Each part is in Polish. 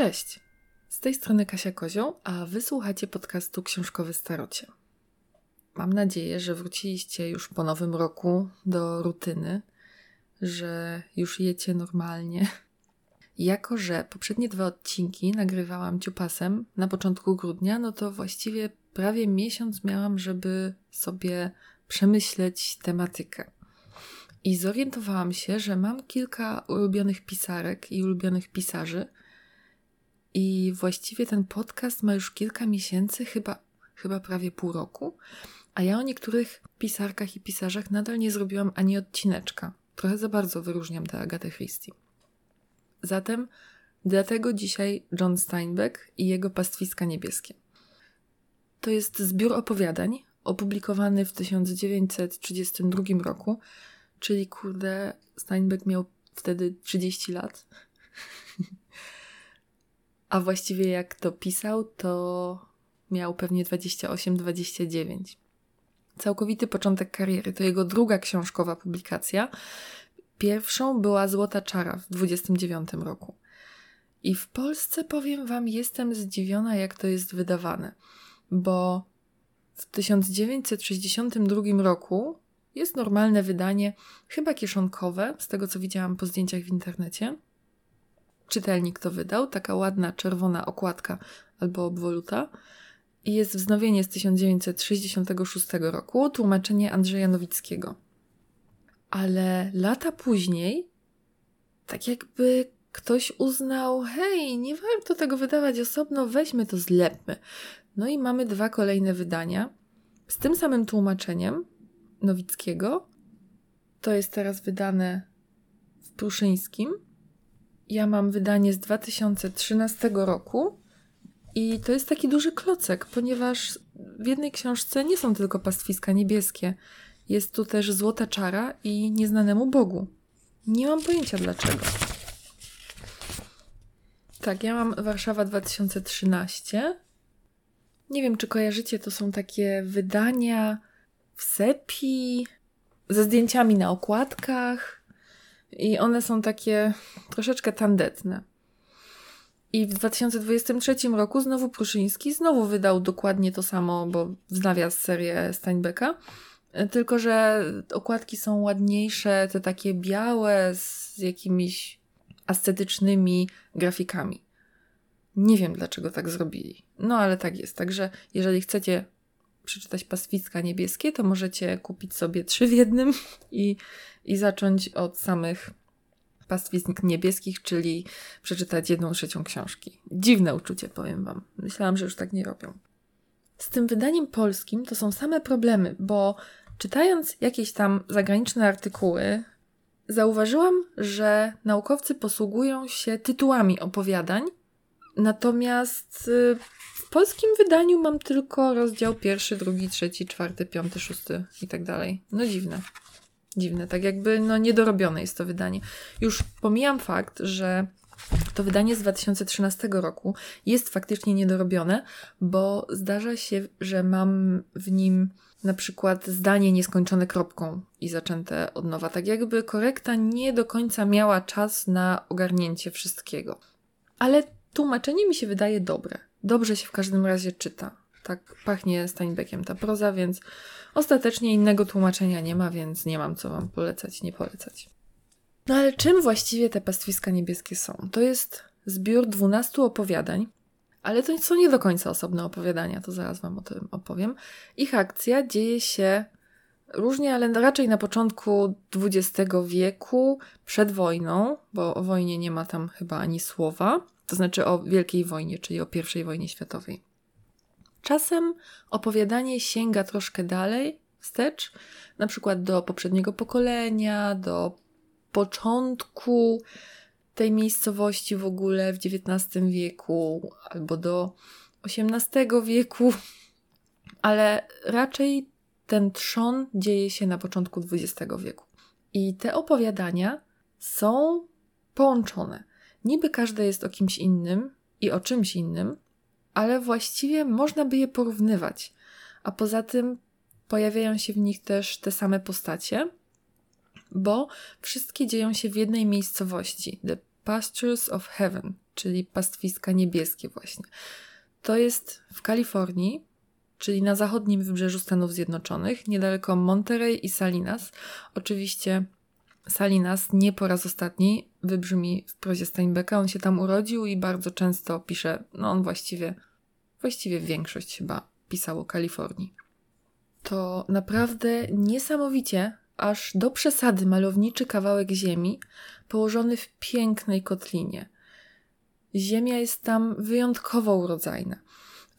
Cześć! Z tej strony Kasia Kozioł, a wysłuchacie podcastu Książkowy Starocie. Mam nadzieję, że wróciliście już po nowym roku do rutyny, że już jecie normalnie. Jako, że poprzednie dwa odcinki nagrywałam ciupasem na początku grudnia, no to właściwie prawie miesiąc miałam, żeby sobie przemyśleć tematykę. I zorientowałam się, że mam kilka ulubionych pisarek i ulubionych pisarzy. I właściwie ten podcast ma już kilka miesięcy, chyba, chyba prawie pół roku. A ja o niektórych pisarkach i pisarzach nadal nie zrobiłam ani odcineczka. Trochę za bardzo wyróżniam tę Agatę Christie. Zatem dlatego dzisiaj John Steinbeck i jego Pastwiska Niebieskie. To jest zbiór opowiadań opublikowany w 1932 roku, czyli kurde, Steinbeck miał wtedy 30 lat. A właściwie jak to pisał, to miał pewnie 28-29. Całkowity początek kariery to jego druga książkowa publikacja. Pierwszą była Złota Czara w 29 roku. I w Polsce powiem Wam, jestem zdziwiona, jak to jest wydawane, bo w 1962 roku jest normalne wydanie, chyba kieszonkowe, z tego co widziałam po zdjęciach w internecie. Czytelnik to wydał, taka ładna czerwona okładka albo obwoluta. I jest wznowienie z 1966 roku, tłumaczenie Andrzeja Nowickiego. Ale lata później, tak jakby ktoś uznał, hej, nie warto tego wydawać osobno, weźmy to, zlepmy. No i mamy dwa kolejne wydania z tym samym tłumaczeniem Nowickiego. To jest teraz wydane w Pruszyńskim. Ja mam wydanie z 2013 roku i to jest taki duży klocek, ponieważ w jednej książce nie są tylko pastwiska niebieskie. Jest tu też Złota Czara i Nieznanemu Bogu. Nie mam pojęcia dlaczego. Tak, ja mam Warszawa 2013. Nie wiem, czy kojarzycie, to są takie wydania w sepi, ze zdjęciami na okładkach i one są takie troszeczkę tandetne. I w 2023 roku znowu Pruszyński znowu wydał dokładnie to samo, bo wznawia serię Steinbecka, tylko że okładki są ładniejsze, te takie białe z jakimiś ascetycznymi grafikami. Nie wiem dlaczego tak zrobili. No ale tak jest. Także jeżeli chcecie przeczytać pastwiska niebieskie, to możecie kupić sobie trzy w jednym i, i zacząć od samych pastwisk niebieskich, czyli przeczytać jedną trzecią książki. Dziwne uczucie, powiem Wam. Myślałam, że już tak nie robią. Z tym wydaniem polskim to są same problemy, bo czytając jakieś tam zagraniczne artykuły, zauważyłam, że naukowcy posługują się tytułami opowiadań, natomiast y, polskim wydaniu mam tylko rozdział pierwszy, drugi, trzeci, czwarty, piąty, szósty i tak dalej. No dziwne. Dziwne, tak jakby no niedorobione jest to wydanie. Już pomijam fakt, że to wydanie z 2013 roku jest faktycznie niedorobione, bo zdarza się, że mam w nim na przykład zdanie nieskończone kropką i zaczęte od nowa. Tak jakby korekta nie do końca miała czas na ogarnięcie wszystkiego. Ale tłumaczenie mi się wydaje dobre. Dobrze się w każdym razie czyta. Tak pachnie Steinbeckiem ta proza, więc ostatecznie innego tłumaczenia nie ma, więc nie mam co Wam polecać, nie polecać. No ale czym właściwie te pastwiska niebieskie są? To jest zbiór 12 opowiadań, ale to są nie do końca osobne opowiadania, to zaraz Wam o tym opowiem. Ich akcja dzieje się różnie, ale raczej na początku XX wieku, przed wojną, bo o wojnie nie ma tam chyba ani słowa, to znaczy o Wielkiej Wojnie, czyli o I wojnie światowej. Czasem opowiadanie sięga troszkę dalej, wstecz, na przykład do poprzedniego pokolenia, do początku tej miejscowości w ogóle w XIX wieku albo do XVIII wieku, ale raczej ten trzon dzieje się na początku XX wieku. I te opowiadania są połączone. Niby każde jest o kimś innym i o czymś innym, ale właściwie można by je porównywać. A poza tym pojawiają się w nich też te same postacie, bo wszystkie dzieją się w jednej miejscowości The Pastures of Heaven. czyli pastwiska niebieskie właśnie. To jest w Kalifornii, czyli na zachodnim wybrzeżu Stanów Zjednoczonych, niedaleko Monterey i Salinas. Oczywiście Salinas nie po raz ostatni wybrzmi w prozie Steinbecka. On się tam urodził i bardzo często pisze, no on właściwie, właściwie większość chyba pisał o Kalifornii. To naprawdę niesamowicie, aż do przesady malowniczy kawałek ziemi, położony w pięknej kotlinie. Ziemia jest tam wyjątkowo urodzajna.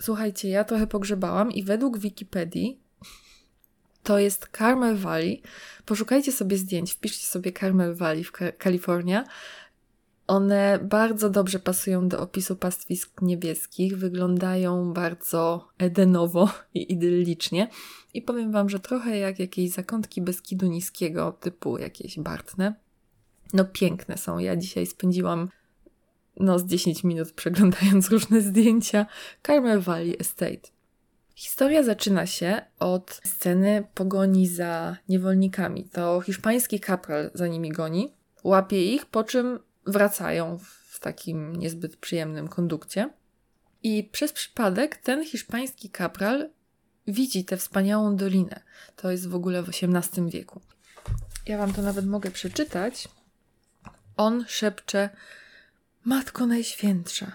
Słuchajcie, ja trochę pogrzebałam i według Wikipedii to jest Carmel Valley. Poszukajcie sobie zdjęć, wpiszcie sobie Carmel Valley w Kalifornia. One bardzo dobrze pasują do opisu pastwisk niebieskich, wyglądają bardzo edenowo i idyllicznie. I powiem Wam, że trochę jak jakieś zakątki Beskidu Niskiego, typu jakieś Bartne. No piękne są. Ja dzisiaj spędziłam no z 10 minut przeglądając różne zdjęcia Carmel Valley Estate. Historia zaczyna się od sceny pogoni za niewolnikami. To hiszpański kapral za nimi goni, łapie ich, po czym wracają w takim niezbyt przyjemnym kondukcie. I przez przypadek ten hiszpański kapral widzi tę wspaniałą dolinę. To jest w ogóle w XVIII wieku. Ja wam to nawet mogę przeczytać. On szepcze: Matko Najświętsza,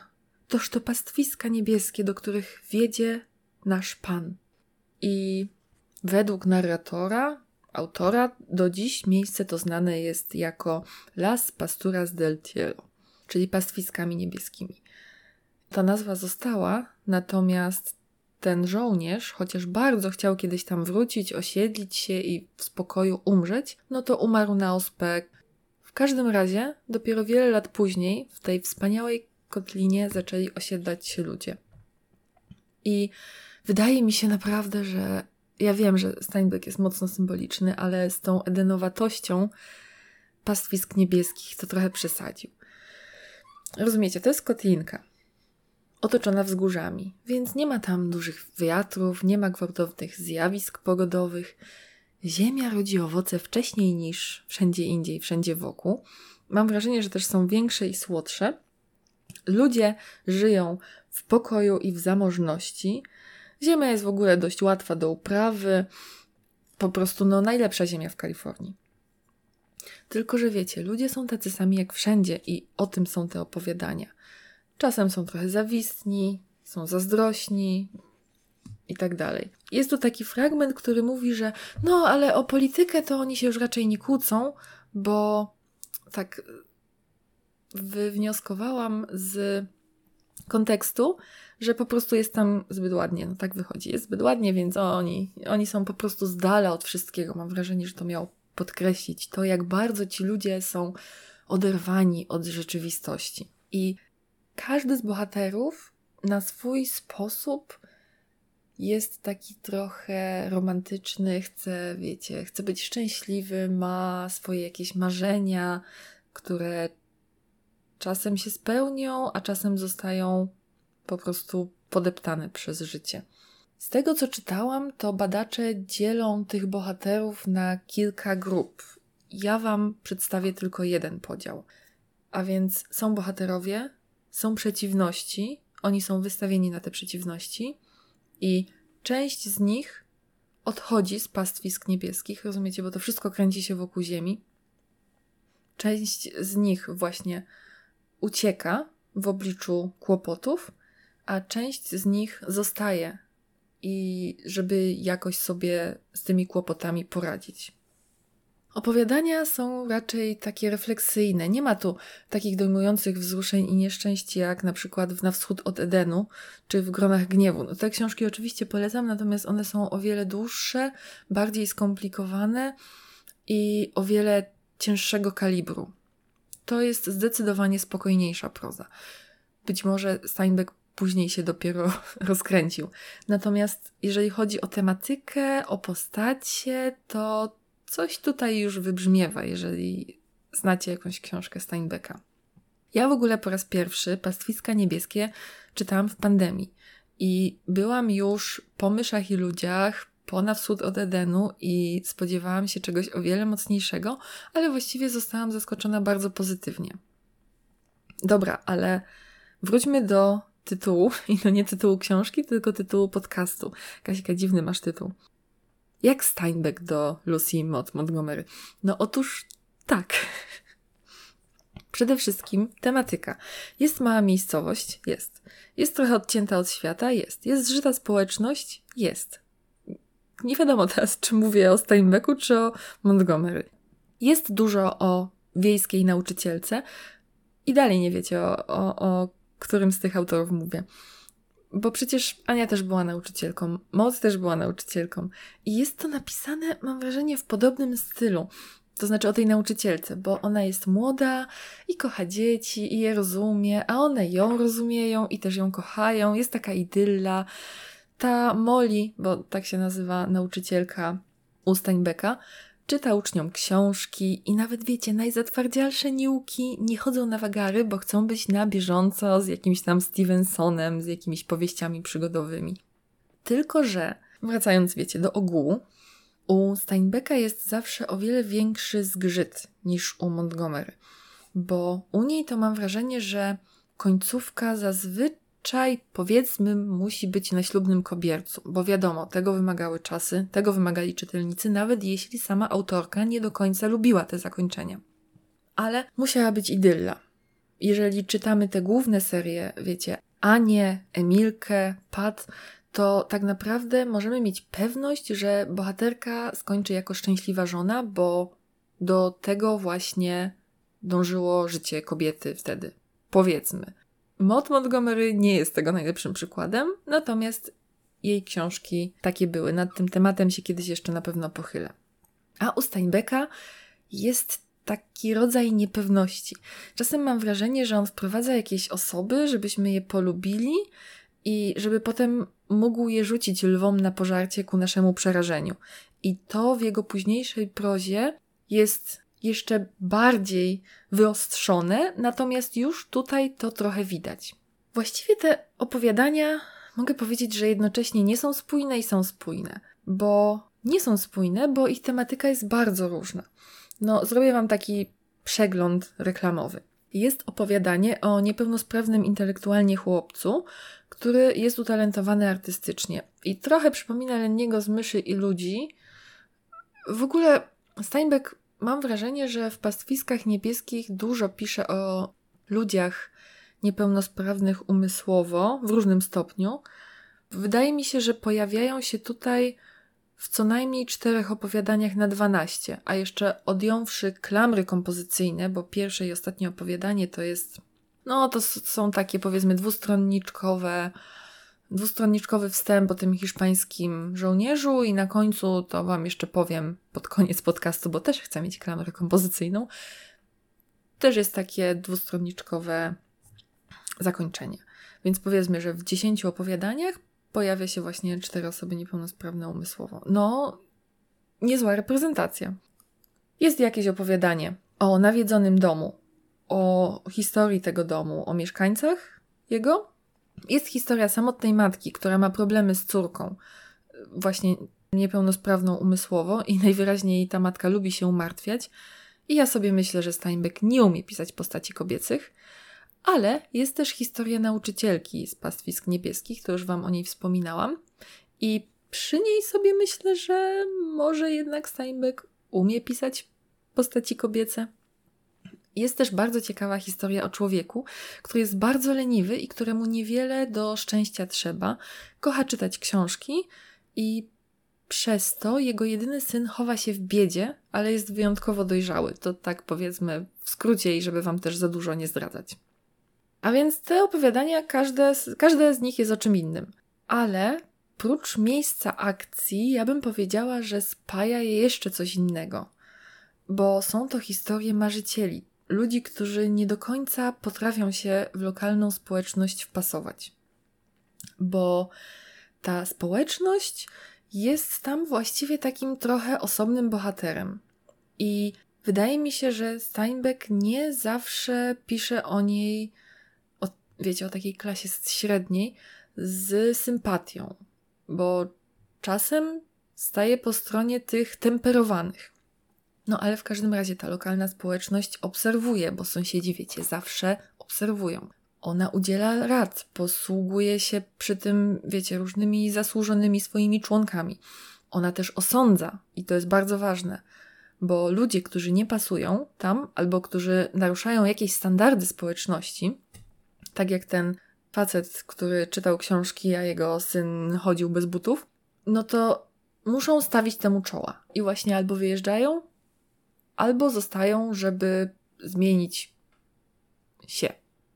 toż to pastwiska niebieskie, do których wiedzie nasz Pan. I według narratora, autora, do dziś miejsce to znane jest jako Las Pasturas del Cielo, czyli pastwiskami niebieskimi. Ta nazwa została, natomiast ten żołnierz, chociaż bardzo chciał kiedyś tam wrócić, osiedlić się i w spokoju umrzeć, no to umarł na ospę. W każdym razie, dopiero wiele lat później, w tej wspaniałej kotlinie zaczęli osiedlać się ludzie. I wydaje mi się naprawdę, że ja wiem, że Steinbeck jest mocno symboliczny, ale z tą edenowatością pastwisk niebieskich to trochę przesadził. Rozumiecie, to jest kotlinka otoczona wzgórzami, więc nie ma tam dużych wiatrów, nie ma gwałtownych zjawisk pogodowych. Ziemia rodzi owoce wcześniej niż wszędzie indziej, wszędzie wokół. Mam wrażenie, że też są większe i słodsze. Ludzie żyją w pokoju i w zamożności. Ziemia jest w ogóle dość łatwa do uprawy. Po prostu no najlepsza ziemia w Kalifornii. Tylko, że wiecie, ludzie są tacy sami jak wszędzie i o tym są te opowiadania. Czasem są trochę zawistni, są zazdrośni i tak dalej. Jest tu taki fragment, który mówi, że no, ale o politykę to oni się już raczej nie kłócą, bo tak wywnioskowałam z kontekstu, że po prostu jest tam zbyt ładnie. No tak wychodzi. Jest zbyt ładnie, więc oni, oni są po prostu z dala od wszystkiego. Mam wrażenie, że to miało podkreślić to, jak bardzo ci ludzie są oderwani od rzeczywistości. I każdy z bohaterów na swój sposób jest taki trochę romantyczny, chce, wiecie, chce być szczęśliwy, ma swoje jakieś marzenia, które czasem się spełnią, a czasem zostają po prostu podeptane przez życie. Z tego co czytałam, to badacze dzielą tych bohaterów na kilka grup. Ja Wam przedstawię tylko jeden podział. A więc są bohaterowie, są przeciwności, oni są wystawieni na te przeciwności i część z nich odchodzi z pastwisk niebieskich, rozumiecie, bo to wszystko kręci się wokół Ziemi. Część z nich właśnie ucieka w obliczu kłopotów, a część z nich zostaje i żeby jakoś sobie z tymi kłopotami poradzić. Opowiadania są raczej takie refleksyjne. Nie ma tu takich dojmujących wzruszeń i nieszczęść jak na przykład w Na wschód od Edenu czy w Gronach Gniewu. No, te książki oczywiście polecam, natomiast one są o wiele dłuższe, bardziej skomplikowane i o wiele cięższego kalibru. To jest zdecydowanie spokojniejsza proza. Być może Steinbeck później się dopiero rozkręcił. Natomiast jeżeli chodzi o tematykę, o postacie, to coś tutaj już wybrzmiewa, jeżeli znacie jakąś książkę Steinbecka. Ja w ogóle po raz pierwszy Pastwiska Niebieskie czytałam w pandemii i byłam już po myszach i ludziach, na wschód od Edenu i spodziewałam się czegoś o wiele mocniejszego, ale właściwie zostałam zaskoczona bardzo pozytywnie. Dobra, ale Wróćmy do tytułu, i to nie tytułu książki, tylko tytułu podcastu. Kasika, dziwny masz tytuł. Jak Steinbeck do Lucy Mott Montgomery? No otóż tak. Przede wszystkim tematyka. Jest mała miejscowość? Jest. Jest trochę odcięta od świata? Jest. Jest zżyta społeczność? Jest. Nie wiadomo teraz, czy mówię o Steinbecku, czy o Montgomery. Jest dużo o wiejskiej nauczycielce i dalej nie wiecie o, o, o którym z tych autorów mówię. Bo przecież Ania też była nauczycielką, Moc też była nauczycielką. I jest to napisane, mam wrażenie, w podobnym stylu. To znaczy o tej nauczycielce, bo ona jest młoda i kocha dzieci i je rozumie, a one ją rozumieją i też ją kochają. Jest taka idylla. Ta Molly, bo tak się nazywa nauczycielka u Steinbecka, czyta uczniom książki i nawet wiecie, najzatwardzialsze niuki nie chodzą na wagary, bo chcą być na bieżąco z jakimś tam Stevensonem, z jakimiś powieściami przygodowymi. Tylko, że wracając, wiecie, do ogółu, u Steinbecka jest zawsze o wiele większy zgrzyt niż u Montgomery, bo u niej to mam wrażenie, że końcówka zazwyczaj, powiedzmy, musi być na ślubnym kobiercu, bo wiadomo, tego wymagały czasy, tego wymagali czytelnicy, nawet jeśli sama autorka nie do końca lubiła te zakończenia. Ale musiała być idylla. Jeżeli czytamy te główne serie, wiecie, Anię, Emilkę, Pat, to tak naprawdę możemy mieć pewność, że bohaterka skończy jako szczęśliwa żona, bo do tego właśnie dążyło życie kobiety wtedy. Powiedzmy. Maud Montgomery nie jest tego najlepszym przykładem, natomiast jej książki takie były. Nad tym tematem się kiedyś jeszcze na pewno pochylę. A u Steinbecka jest taki rodzaj niepewności. Czasem mam wrażenie, że on wprowadza jakieś osoby, żebyśmy je polubili i żeby potem mógł je rzucić lwom na pożarcie ku naszemu przerażeniu. I to w jego późniejszej prozie jest jeszcze bardziej wyostrzone, natomiast już tutaj to trochę widać. Właściwie te opowiadania mogę powiedzieć, że jednocześnie nie są spójne i są spójne, bo nie są spójne, bo ich tematyka jest bardzo różna. No, zrobię Wam taki przegląd reklamowy. Jest opowiadanie o niepełnosprawnym intelektualnie chłopcu, który jest utalentowany artystycznie i trochę przypomina Lenniego z myszy i ludzi. W ogóle Steinbeck mam wrażenie, że w pastwiskach niebieskich dużo pisze o ludziach niepełnosprawnych umysłowo w różnym stopniu. Wydaje mi się, że pojawiają się tutaj w co najmniej czterech opowiadaniach na dwanaście, a jeszcze odjąwszy klamry kompozycyjne, bo pierwsze i ostatnie opowiadanie to jest no, to są takie powiedzmy dwustronniczkowe, dwustronniczkowy wstęp o tym hiszpańskim żołnierzu i na końcu to Wam jeszcze powiem pod koniec podcastu, bo też chcę mieć klamrę kompozycyjną. Też jest takie dwustronniczkowe zakończenie. Więc powiedzmy, że w dziesięciu opowiadaniach pojawia się właśnie cztery osoby niepełnosprawne umysłowo. No, niezła reprezentacja. Jest jakieś opowiadanie o nawiedzonym domu, o historii tego domu, o mieszkańcach jego. Jest historia samotnej matki, która ma problemy z córką, właśnie niepełnosprawną umysłowo, i najwyraźniej ta matka lubi się umartwiać. I ja sobie myślę, że Steinbeck nie umie pisać postaci kobiecych, ale jest też historia nauczycielki z pastwisk niebieskich, to już Wam o niej wspominałam. I przy niej sobie myślę, że może jednak Steinbeck umie pisać postaci kobiece. Jest też bardzo ciekawa historia o człowieku, który jest bardzo leniwy i któremu niewiele do szczęścia trzeba. Kocha czytać książki i przez to jego jedyny syn chowa się w biedzie, ale jest wyjątkowo dojrzały. To tak powiedzmy w skrócie i żeby wam też za dużo nie zdradzać. A więc te opowiadania, każde, każde z nich jest o czym innym. Ale prócz miejsca akcji, ja bym powiedziała, że spaja je jeszcze coś innego. Bo są to historie marzycieli, ludzi, którzy nie do końca potrafią się w lokalną społeczność wpasować. Bo ta społeczność jest tam właściwie takim trochę osobnym bohaterem. I wydaje mi się, że Steinbeck nie zawsze pisze o niej, o, wiecie, o takiej klasie średniej, z sympatią, bo czasem staje po stronie tych temperowanych. No ale w każdym razie ta lokalna społeczność obserwuje, bo sąsiedzi, wiecie, zawsze obserwują. Ona udziela rad, posługuje się przy tym, wiecie, różnymi zasłużonymi swoimi członkami. Ona też osądza, i to jest bardzo ważne, bo ludzie, którzy nie pasują tam albo którzy naruszają jakieś standardy społeczności, tak jak ten facet, który czytał książki, a jego syn chodził bez butów, no to muszą stawić temu czoła. I właśnie albo wyjeżdżają, albo zostają, żeby zmienić się.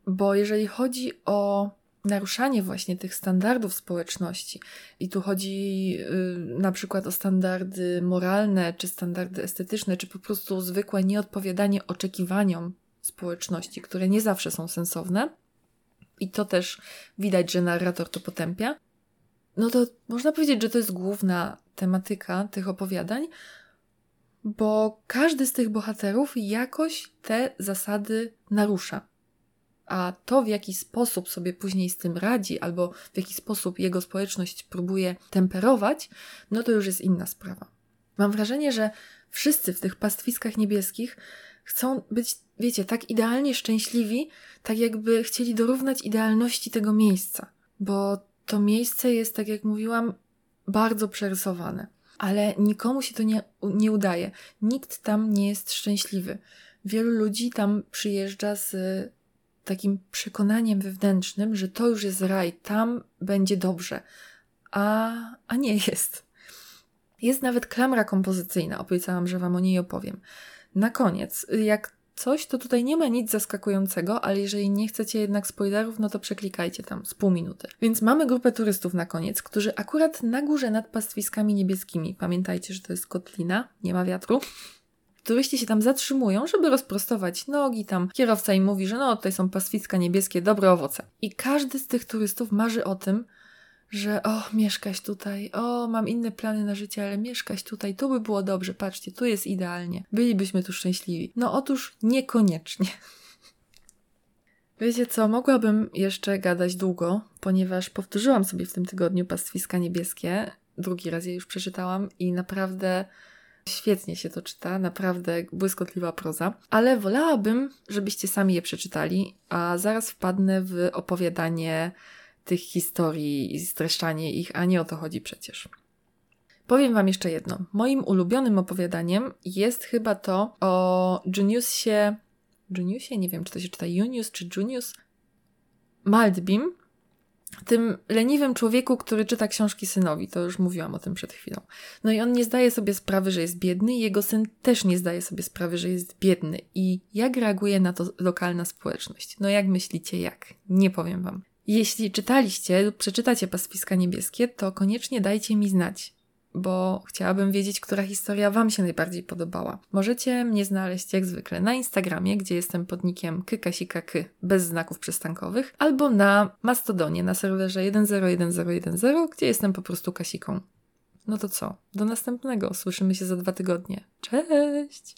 Bo jeżeli chodzi o naruszanie właśnie tych standardów społeczności, i tu chodzi yy, na przykład o standardy moralne, czy standardy estetyczne, czy po prostu zwykłe nieodpowiadanie oczekiwaniom społeczności, które nie zawsze są sensowne, i to też widać, że narrator to potępia, no to można powiedzieć, że to jest główna tematyka tych opowiadań, bo każdy z tych bohaterów jakoś te zasady narusza. A to, w jaki sposób sobie później z tym radzi, albo w jaki sposób jego społeczność próbuje temperować, no to już jest inna sprawa. Mam wrażenie, że wszyscy w tych pastwiskach niebieskich chcą być, wiecie, tak idealnie szczęśliwi, tak jakby chcieli dorównać idealności tego miejsca, bo to miejsce jest, tak jak mówiłam, bardzo przerysowane. Ale nikomu się to nie, nie udaje. Nikt tam nie jest szczęśliwy. Wielu ludzi tam przyjeżdża z takim przekonaniem wewnętrznym, że to już jest raj, tam będzie dobrze. A, a nie jest. Jest nawet klamra kompozycyjna, obiecałam, że Wam o niej opowiem. Na koniec, jak coś, to tutaj nie ma nic zaskakującego, ale jeżeli nie chcecie jednak spoilerów, no to przeklikajcie tam z pół minuty. Więc mamy grupę turystów na koniec, którzy akurat na górze nad pastwiskami niebieskimi, pamiętajcie, że to jest kotlina, nie ma wiatru, turyści się tam zatrzymują, żeby rozprostować nogi tam. Kierowca im mówi, że no tutaj są pastwiska niebieskie, dobre owoce. I każdy z tych turystów marzy o tym, że o, mieszkać tutaj, o, mam inne plany na życie, ale mieszkać tutaj, tu by było dobrze, patrzcie, tu jest idealnie, bylibyśmy tu szczęśliwi. No otóż niekoniecznie. Wiecie co, mogłabym jeszcze gadać długo, ponieważ powtórzyłam sobie w tym tygodniu Pastwiska Niebieskie, drugi raz je już przeczytałam i naprawdę świetnie się to czyta, naprawdę błyskotliwa proza, ale wolałabym, żebyście sami je przeczytali, a zaraz wpadnę w opowiadanie tych historii i streszczanie ich, a nie o to chodzi przecież. Powiem Wam jeszcze jedno. Moim ulubionym opowiadaniem jest chyba to o Juniusie. Juniusie? Nie wiem, czy to się czyta Junius czy Junius. Maldbim, tym leniwym człowieku, który czyta książki synowi. To już mówiłam o tym przed chwilą. No i on nie zdaje sobie sprawy, że jest biedny, i jego syn też nie zdaje sobie sprawy, że jest biedny. I jak reaguje na to lokalna społeczność? No jak myślicie, jak? Nie powiem Wam. Jeśli czytaliście lub przeczytacie Pastwiska Niebieskie, to koniecznie dajcie mi znać, bo chciałabym wiedzieć, która historia Wam się najbardziej podobała. Możecie mnie znaleźć jak zwykle na Instagramie, gdzie jestem podnikiem kykasikaky bez znaków przystankowych, albo na Mastodonie na serwerze 101010, gdzie jestem po prostu kasiką. No to co? Do następnego. Słyszymy się za dwa tygodnie. Cześć!